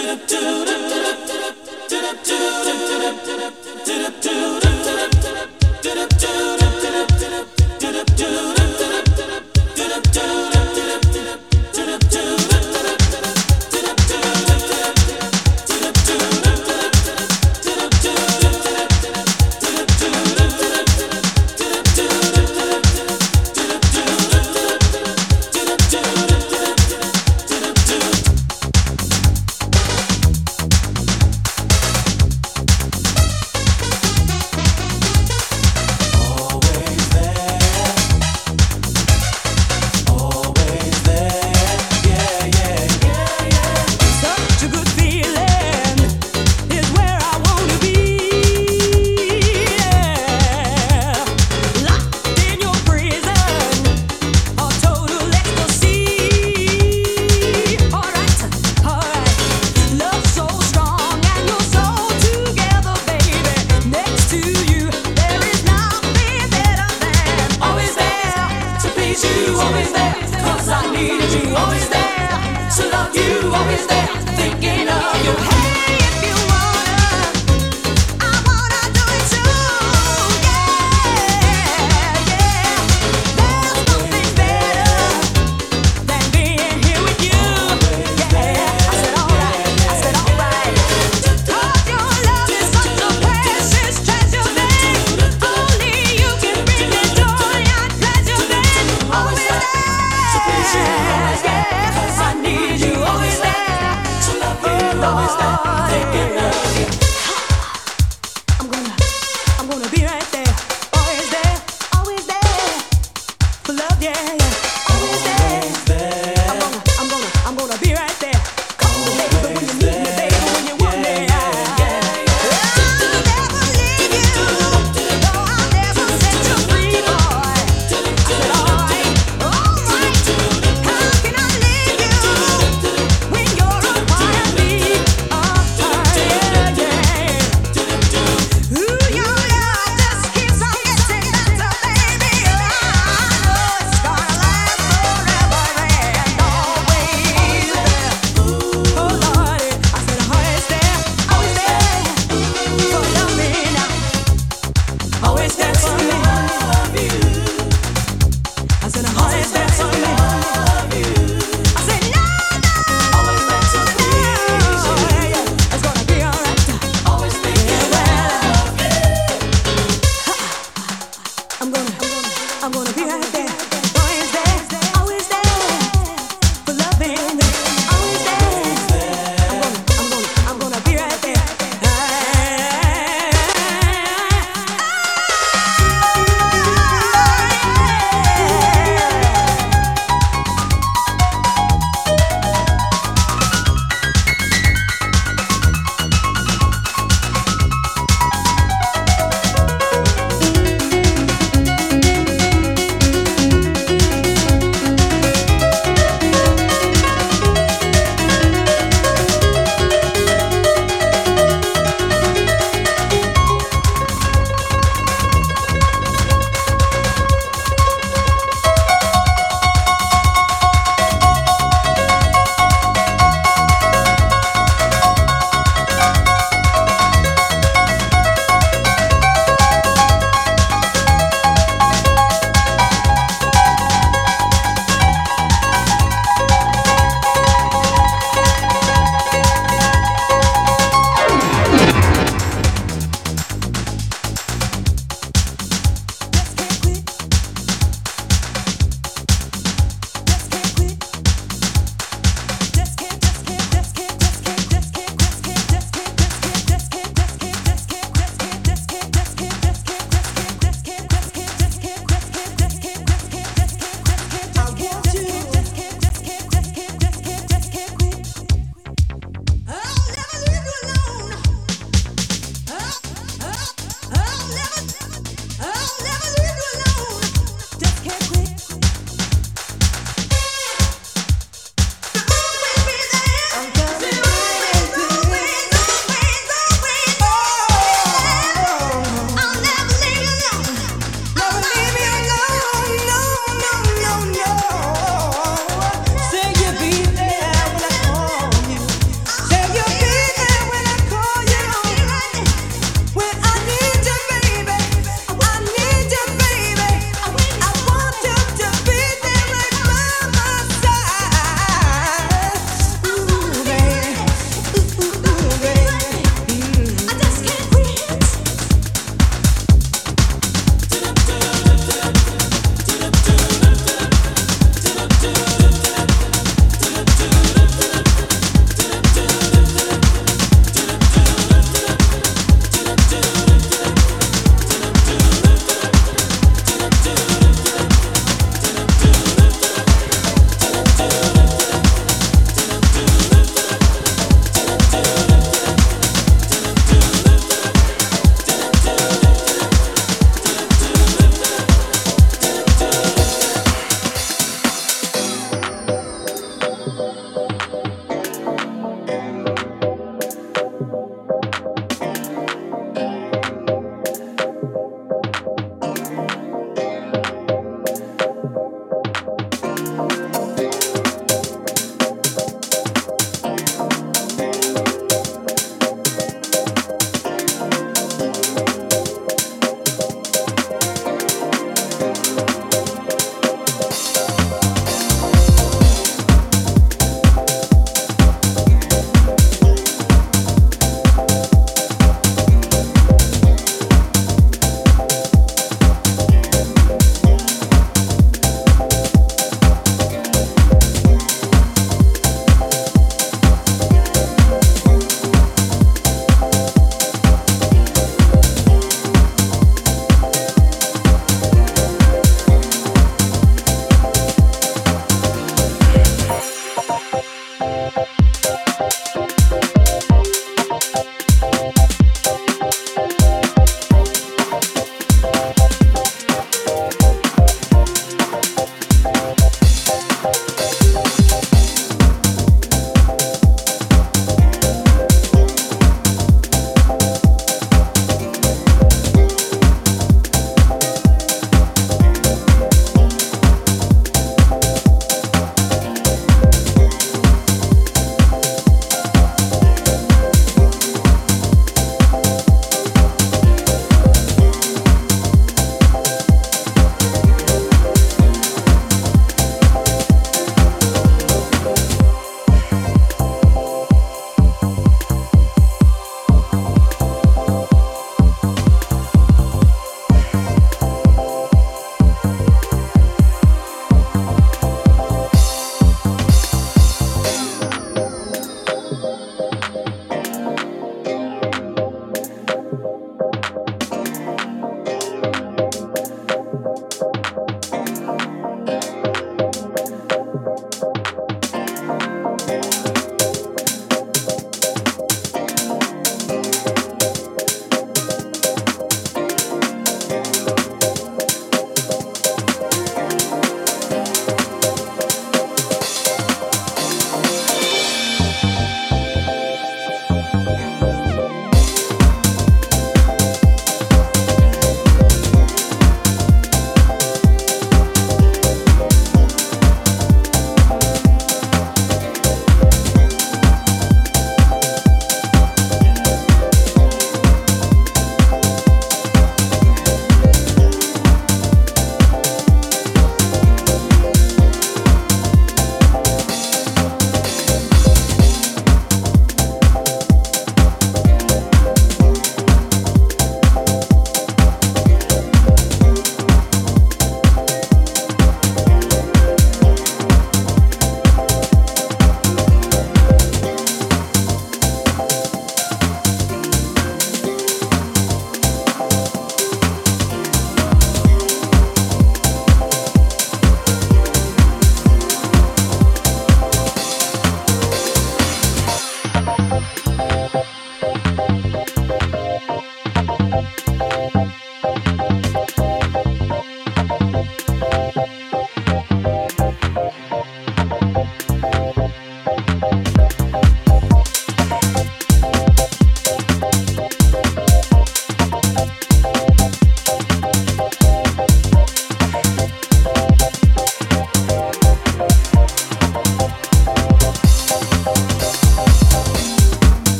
Yeah.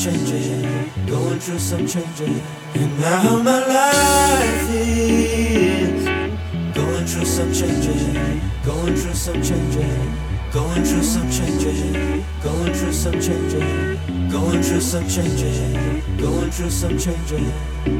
Changes, going through some changes, And now my life is going through some changes. going through some changes. going through some changes. going through some changes. going through some changes. going through some changes.